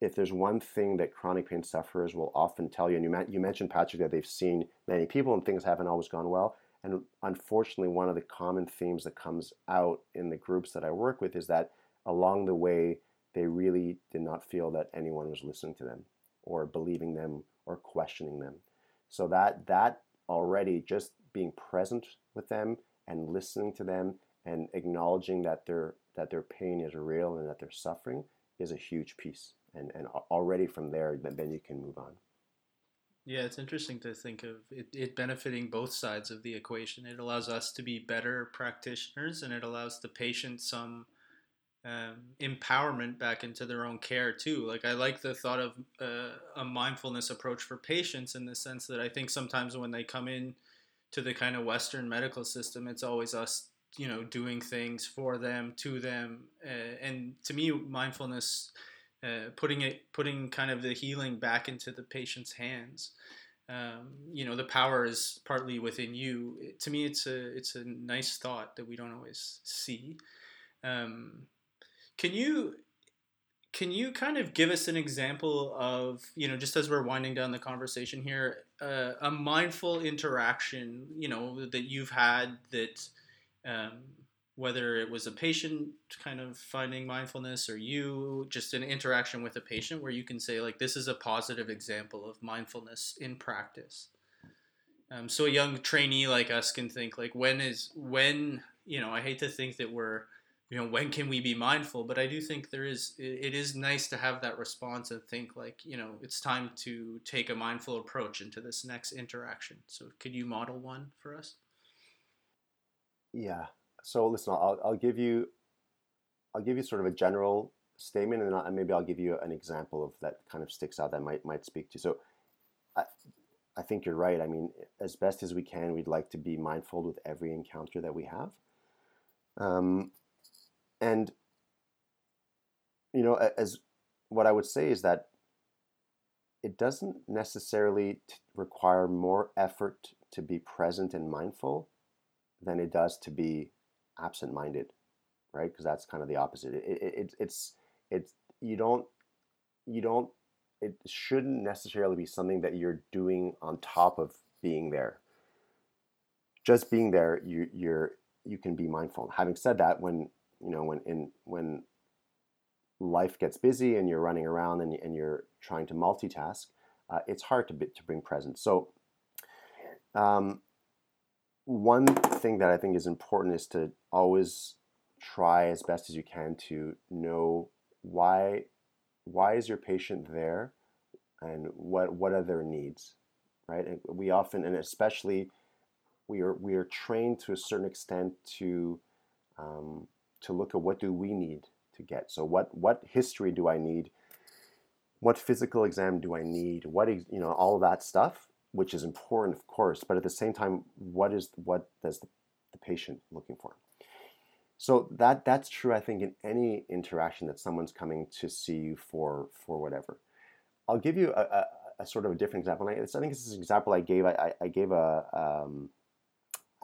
if there's one thing that chronic pain sufferers will often tell you, and you, you mentioned, Patrick, that they've seen many people and things haven't always gone well, and unfortunately, one of the common themes that comes out in the groups that I work with is that along the way, they really did not feel that anyone was listening to them or believing them or questioning them. So that that already just being present with them and listening to them and acknowledging that their that their pain is real and that they're suffering is a huge piece. And and already from there, then you can move on. Yeah, it's interesting to think of it, it, benefiting both sides of the equation. It allows us to be better practitioners, and it allows the patient some um, empowerment back into their own care too. Like I like the thought of uh, a mindfulness approach for patients in the sense that I think sometimes when they come in to the kind of Western medical system, it's always us, you know, doing things for them, to them, uh, and to me, mindfulness uh, putting it putting kind of the healing back into the patient's hands. Um, you know, the power is partly within you. It, to me, it's a it's a nice thought that we don't always see. Um, can you can you kind of give us an example of you know just as we're winding down the conversation here uh, a mindful interaction you know that you've had that um, whether it was a patient kind of finding mindfulness or you just an interaction with a patient where you can say like this is a positive example of mindfulness in practice. Um, so a young trainee like us can think like when is when you know i hate to think that we're you know when can we be mindful? But i do think there is it is nice to have that response and think like you know it's time to take a mindful approach into this next interaction. So could you model one for us? Yeah so listen, I'll, I'll give you, I'll give you sort of a general statement, and, and maybe I'll give you an example of that kind of sticks out that might might speak to. So, I, I think you're right. I mean, as best as we can, we'd like to be mindful with every encounter that we have. Um, and you know, as what I would say is that it doesn't necessarily require more effort to be present and mindful than it does to be absent-minded, right? Because that's kind of the opposite. It, it, it, it's it's you don't you don't it shouldn't necessarily be something that you're doing on top of being there. Just being there, you you're you can be mindful. Having said that, when you know when in when life gets busy and you're running around and, and you're trying to multitask, uh, it's hard to, to bring presence. So, um, one thing that I think is important is to always try as best as you can to know why why is your patient there and what what are their needs right and we often and especially we are we are trained to a certain extent to um, to look at what do we need to get. So what what history do I need? What physical exam do I need? What you know all that stuff, which is important, of course. But at the same time, what is what does the, the patient looking for? So that that's true. I think in any interaction that someone's coming to see you for for whatever. I'll give you a, a, a sort of a different example. I, I think this is an example I gave. I, I gave a um,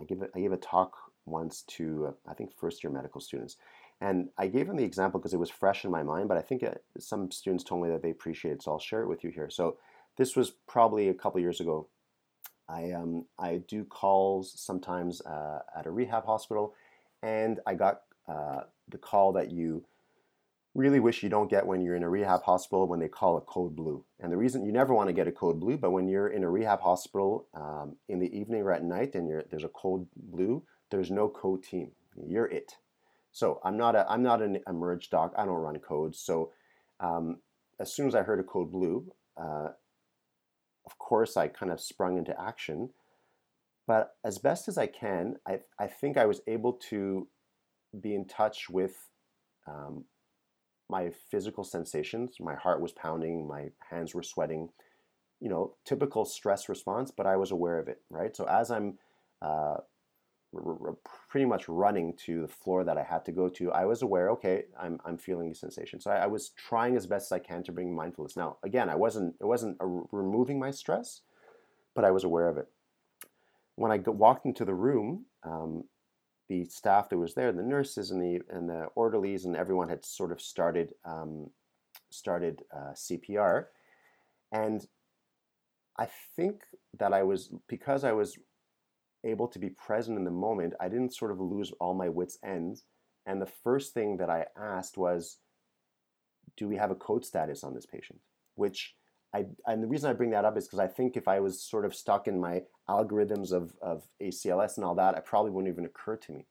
I gave a, I gave a talk once to uh, I think first year medical students, and I gave them the example because it was fresh in my mind, but I think uh, some students told me that they appreciate it, so I'll share it with you here. So this was probably a couple years ago. I, um, I do calls sometimes uh, at a rehab hospital, and I got uh, the call that you really wish you don't get when you're in a rehab hospital when they call a code blue. And the reason you never want to get a code blue, but when you're in a rehab hospital um, in the evening or at night and there's a code blue, there's no code team. You're it. So I'm not a I'm not an emerge doc. I don't run codes. So um, as soon as I heard a code blue, uh, of course I kind of sprung into action. But as best as I can, I, I think I was able to be in touch with um, my physical sensations. My heart was pounding, my hands were sweating. You know, typical stress response, but I was aware of it, right? So as I'm uh, pretty much running to the floor that I had to go to, I was aware, okay, I'm, I'm feeling these sensations. So I, I was trying as best as I can to bring mindfulness. Now, again, I wasn't, it wasn't a, removing my stress, but I was aware of it. When I walked into the room, um, the staff that was there, the nurses and the and the orderlies and everyone had sort of started um, started uh, CPR, and I think that I was because I was able to be present in the moment, I didn't sort of lose all my wits' ends. And the first thing that I asked was, do we have a code status on this patient? Which I, and the reason I bring that up is because I think if I was sort of stuck in my algorithms of, of ACLS and all that, it probably wouldn't even occur to me.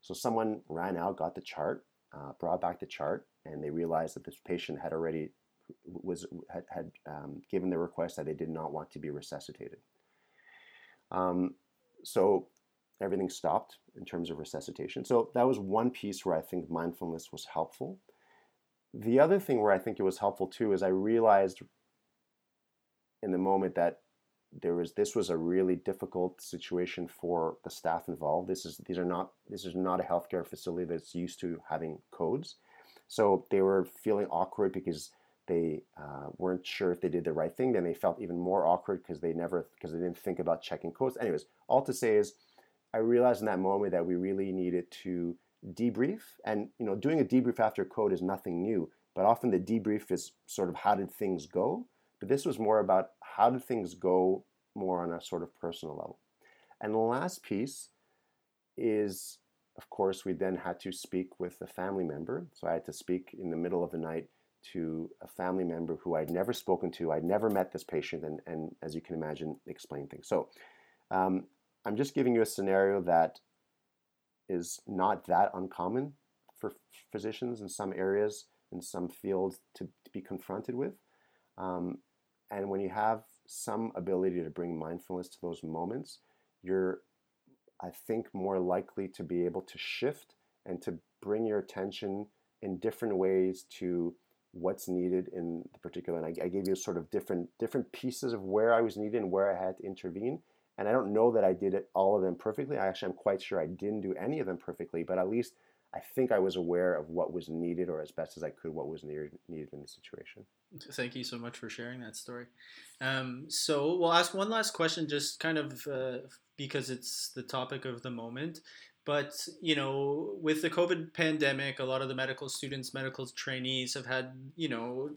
So someone ran out, got the chart, uh, brought back the chart, and they realized that this patient had already was had, had um, given the request that they did not want to be resuscitated. Um, so everything stopped in terms of resuscitation. So that was one piece where I think mindfulness was helpful. The other thing where I think it was helpful too is I realized in the moment that there was this was a really difficult situation for the staff involved. This is these are not this is not a healthcare facility that's used to having codes. So they were feeling awkward because they uh, weren't sure if they did the right thing. Then they felt even more awkward because they never because they didn't think about checking codes. Anyways, all to say is, I realized in that moment that we really needed to debrief, and you know, doing a debrief after a code is nothing new. But often the debrief is sort of how did things go. But this was more about how did things go more on a sort of personal level. And the last piece is, of course, we then had to speak with a family member. So I had to speak in the middle of the night to a family member who I'd never spoken to, I'd never met this patient, and, and as you can imagine, explain things. So um, I'm just giving you a scenario that is not that uncommon for physicians in some areas, in some fields to, to be confronted with. Um, and when you have some ability to bring mindfulness to those moments, you're I think, more likely to be able to shift and to bring your attention in different ways to what's needed in the particular. And I, I gave you sort of different different pieces of where I was needed and where I had to intervene. And I don't know that I did it all of them perfectly. I actually am quite sure I didn't do any of them perfectly, but at least I think I was aware of what was needed, or as best as I could, what was needed needed in the situation. Thank you so much for sharing that story. Um, so we'll ask one last question, just kind of uh, because it's the topic of the moment. But you know, with the COVID pandemic, a lot of the medical students, medical trainees have had you know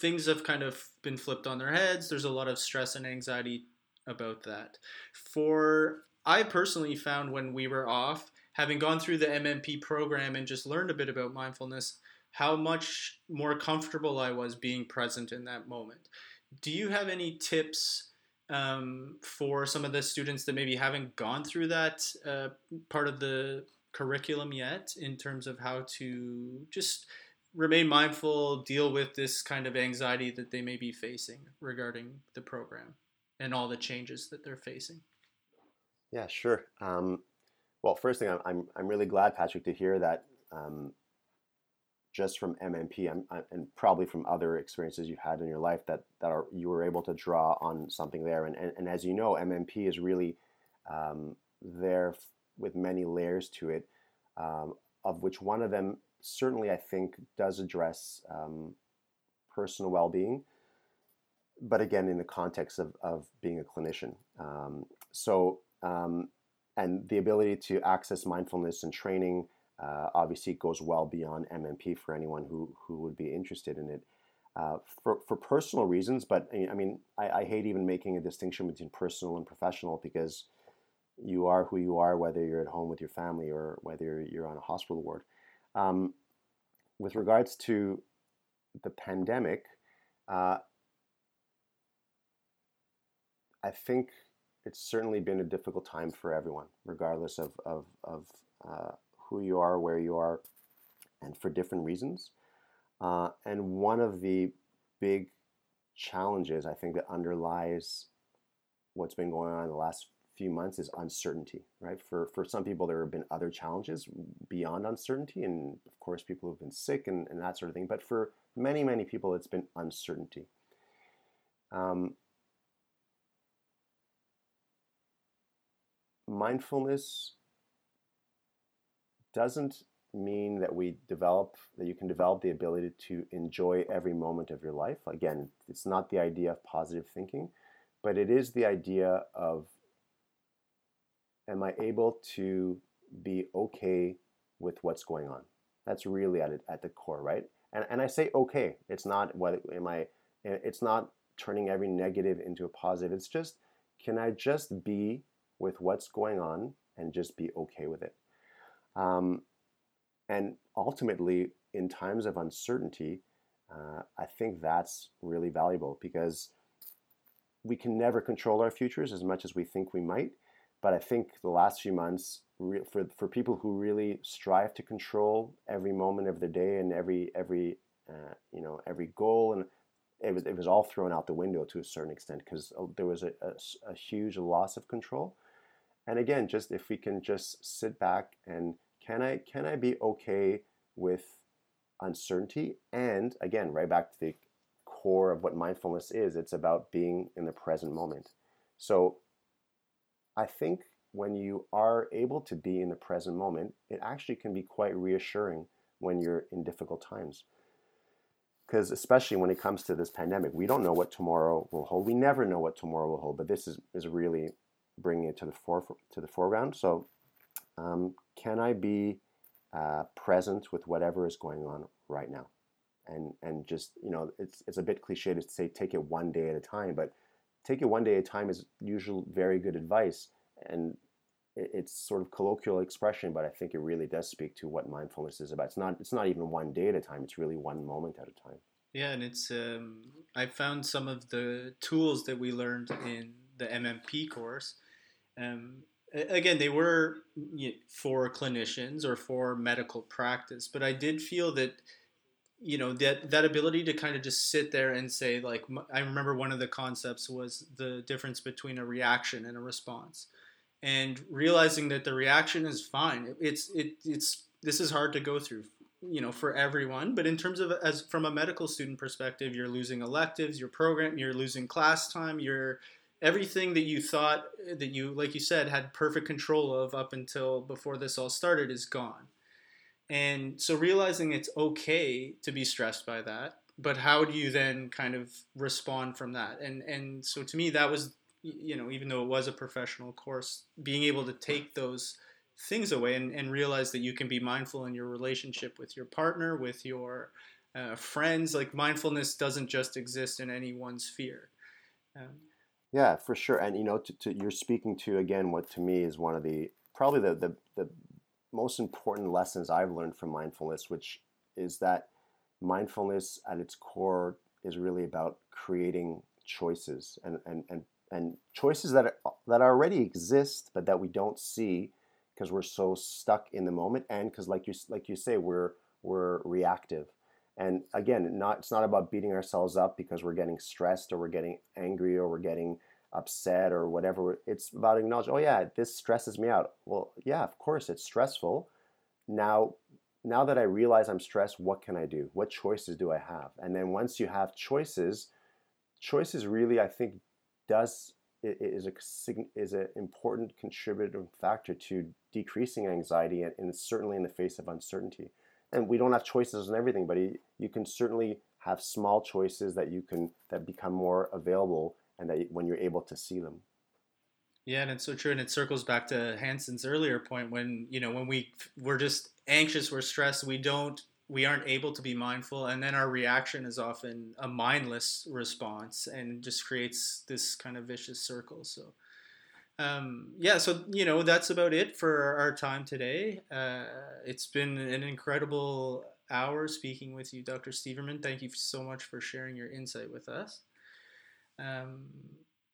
things have kind of been flipped on their heads. There's a lot of stress and anxiety about that. For I personally found when we were off having gone through the MMP program and just learned a bit about mindfulness, how much more comfortable I was being present in that moment. Do you have any tips um, for some of the students that maybe haven't gone through that uh, part of the curriculum yet in terms of how to just remain mindful, deal with this kind of anxiety that they may be facing regarding the program and all the changes that they're facing? Yeah, sure. Um, well, first thing, I'm, I'm, really glad, Patrick, to hear that um, just from MMP I'm, and probably from other experiences you've had in your life that, that are, you were able to draw on something there. And, and, and as you know, MMP is really um, there with many layers to it, um, of which one of them certainly I think does address um, personal well being, but again, in the context of, of being a clinician. Um, so, um, and the ability to access mindfulness and training uh, obviously it goes well beyond MMP for anyone who, who would be interested in it. Uh, for, for personal reasons, but I mean, I, I, hate even making a distinction between personal and professional because you are who you are, whether you're at home with your family or whether you're on a hospital ward. Um, with regards to the pandemic, uh, I think it's certainly been a difficult time for everyone, regardless of, of, of uh, who you are, where you are, and for different reasons. Uh, and one of the big challenges I think that underlies what's been going on in the last few months is uncertainty, right? For, for some people, there have been other challenges beyond uncertainty, and of course, people who've been sick and, and that sort of thing. But for many, many people, it's been uncertainty. Um, mindfulness doesn't mean that we develop that you can develop the ability to enjoy every moment of your life. Again it's not the idea of positive thinking but it is the idea of am i able to be okay with what's going on? That's really at, it, at the core right? And, and i say okay. It's not what am i eh, it's not turning every negative into a positive. It's just can i just be with what's going on and just be okay with it. Um, and ultimately, in times of uncertainty, uh, I think that's really valuable because we can never control our futures as much as we think we might. But I think the last few months, for, for people who really strive to control every moment of the day and every every uh, you know every goal and it was it was all thrown out the window to a certain extent because uh, there was a, a, a huge loss of control. And again, just if we can just sit back and can I can I be okay with uncertainty? And again, right back to the core of what mindfulness is, it's about being in the present moment. So I think when you are able to be in the present moment, it actually can be quite reassuring when you're in difficult times. Because especially when it comes to this pandemic, we don't know what tomorrow will hold. We never know what tomorrow will hold, but this is, is really bringing it to the fore to the foreground. So, um, can I be uh, present with whatever is going on right now, and and just you know, it's it's a bit cliche to say take it one day at a time, but take it one day at a time is usually very good advice, and it's sort of colloquial expression, but I think it really does speak to what mindfulness is about. It's not it's not even one day at a time; it's really one moment at a time. Yeah, and it's um, I found some of the tools that we learned in the MMP course um, again, they were for clinicians or for medical practice, but I did feel that you know that that ability to kind of just sit there and say like I remember one of the concepts was the difference between a reaction and a response. and realizing that the reaction is fine. It's it it's this is hard to go through, you know, for everyone. But in terms of as from a medical student perspective, you're losing electives, your program, you're losing class time, you're everything that you thought that you like you said had perfect control of up until before this all started is gone. And so realizing it's okay to be stressed by that, but how do you then kind of respond from that? And and so to me that was you know, even though it was a professional course, being able to take those things away and, and realize that you can be mindful in your relationship with your partner, with your uh, friends. Like mindfulness doesn't just exist in any one sphere. Um, yeah, for sure. And you know, to, to, you're speaking to again what to me is one of the probably the, the the most important lessons I've learned from mindfulness, which is that mindfulness at its core is really about creating choices and, and, and and choices that are, that already exist but that we don't see because we're so stuck in the moment and because like you like you say we're we're reactive and again not it's not about beating ourselves up because we're getting stressed or we're getting angry or we're getting upset or whatever. It's about acknowledging oh yeah this stresses me out. Well yeah of course it's stressful. Now now that i realize i'm stressed what can i do? What choices do i have? And then once you have choices choices really i think does is a is an important contributing factor to decreasing anxiety and, and certainly in the face of uncertainty. And we don't have choices in everything, but you can certainly have small choices that you can that become more available and that when you're able to see them. Yeah, and it's so true, and it circles back to Hanson's earlier point when you know when we we're just anxious, we're stressed, we don't we aren't able to be mindful and then our reaction is often a mindless response and just creates this kind of vicious circle so um, yeah so you know that's about it for our time today. Uh, it's been an incredible hour speaking with you dr steverman. Thank you so much for sharing your insight with us. Um,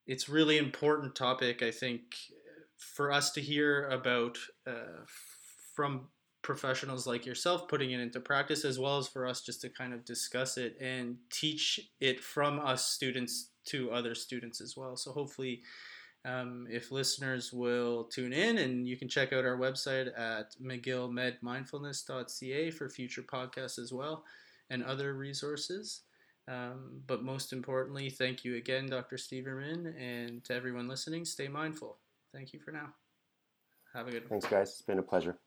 it's really important topic i think for us to hear about uh, from professionals like yourself putting it into practice as well as for us just to kind of discuss it and teach it from us students to other students as well. So hopefully um, if listeners will tune in and you can check out our website at mcgillmedmindfulness.ca for future podcasts as well and other resources. Um, but most importantly thank you again dr steverman and to everyone listening stay mindful. Thank you for now. Have a good one. Thanks guys. It's been a pleasure